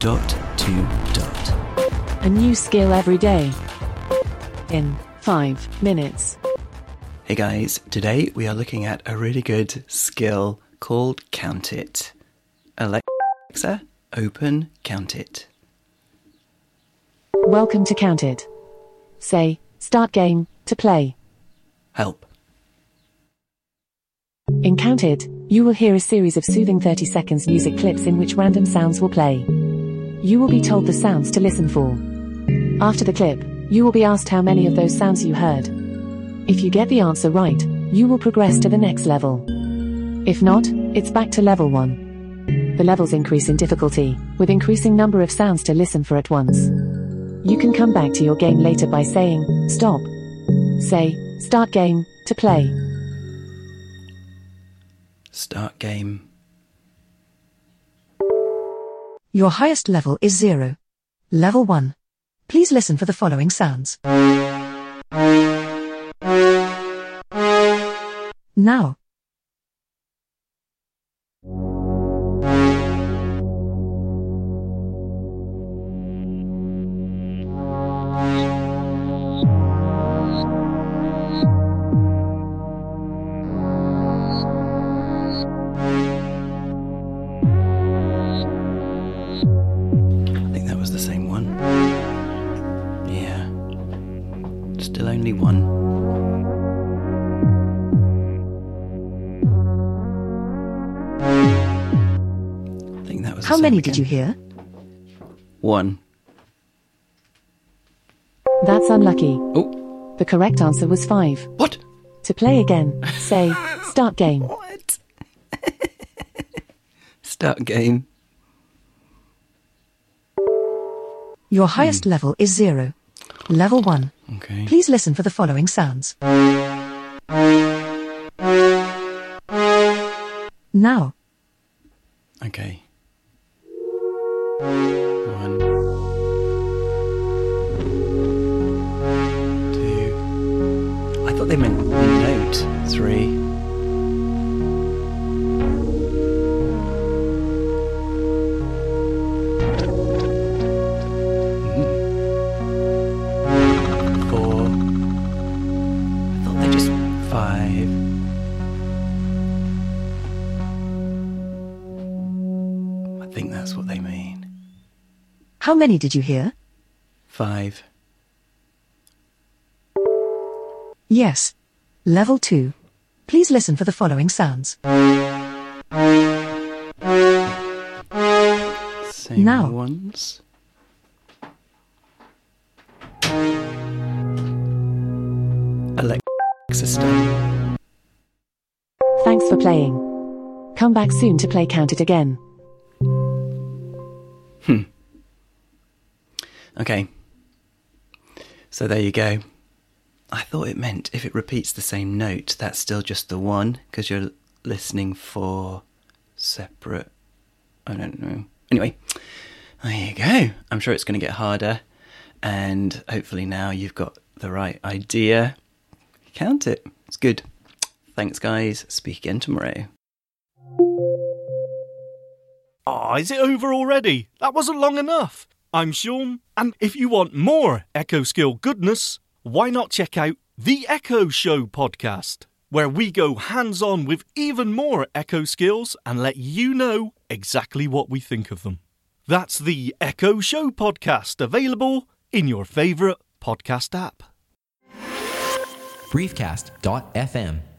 dot to dot. A new skill every day. In 5 minutes. Hey guys, today we are looking at a really good skill called Count It. Alexa, open Count It. Welcome to Count It. Say, start game, to play. Help. In Count It, you will hear a series of soothing 30 seconds music clips in which random sounds will play. You will be told the sounds to listen for. After the clip, you will be asked how many of those sounds you heard. If you get the answer right, you will progress to the next level. If not, it's back to level 1. The levels increase in difficulty, with increasing number of sounds to listen for at once. You can come back to your game later by saying, stop. Say, start game, to play. Start game. Your highest level is 0. Level 1. Please listen for the following sounds. Now. Still only one. I think that was How many did you hear? One. That's unlucky. Oh, The correct answer was 5. what? To play again, say, start game. What? Start game. Your highest hmm. level is 0. Level 1. Okay. Please listen for the following sounds. Now. Okay. One. Two. I thought they meant note. Three. Five. I think that's what they mean. How many did you hear? Five. Yes. Level 2. Please listen for the following sounds. Same Now. ones. Stone. Thanks for playing. Come back soon to play Count It again. Hmm. Okay. So there you go. I thought it meant if it repeats the same note, that's still just the one, because you're listening for separate. I don't know. Anyway, there you go. I'm sure it's going to get harder, and hopefully now you've got the right idea. Count it. It's good. Thanks, guys. Speak again tomorrow. Ah, is it over already? That wasn't long enough. I'm Sean, and if you want more Echo Skill goodness, why not check out the Echo Show podcast, where we go hands on with even more Echo skills and let you know exactly what we think of them. That's the Echo Show podcast, available in your favourite podcast app. briefcast.fm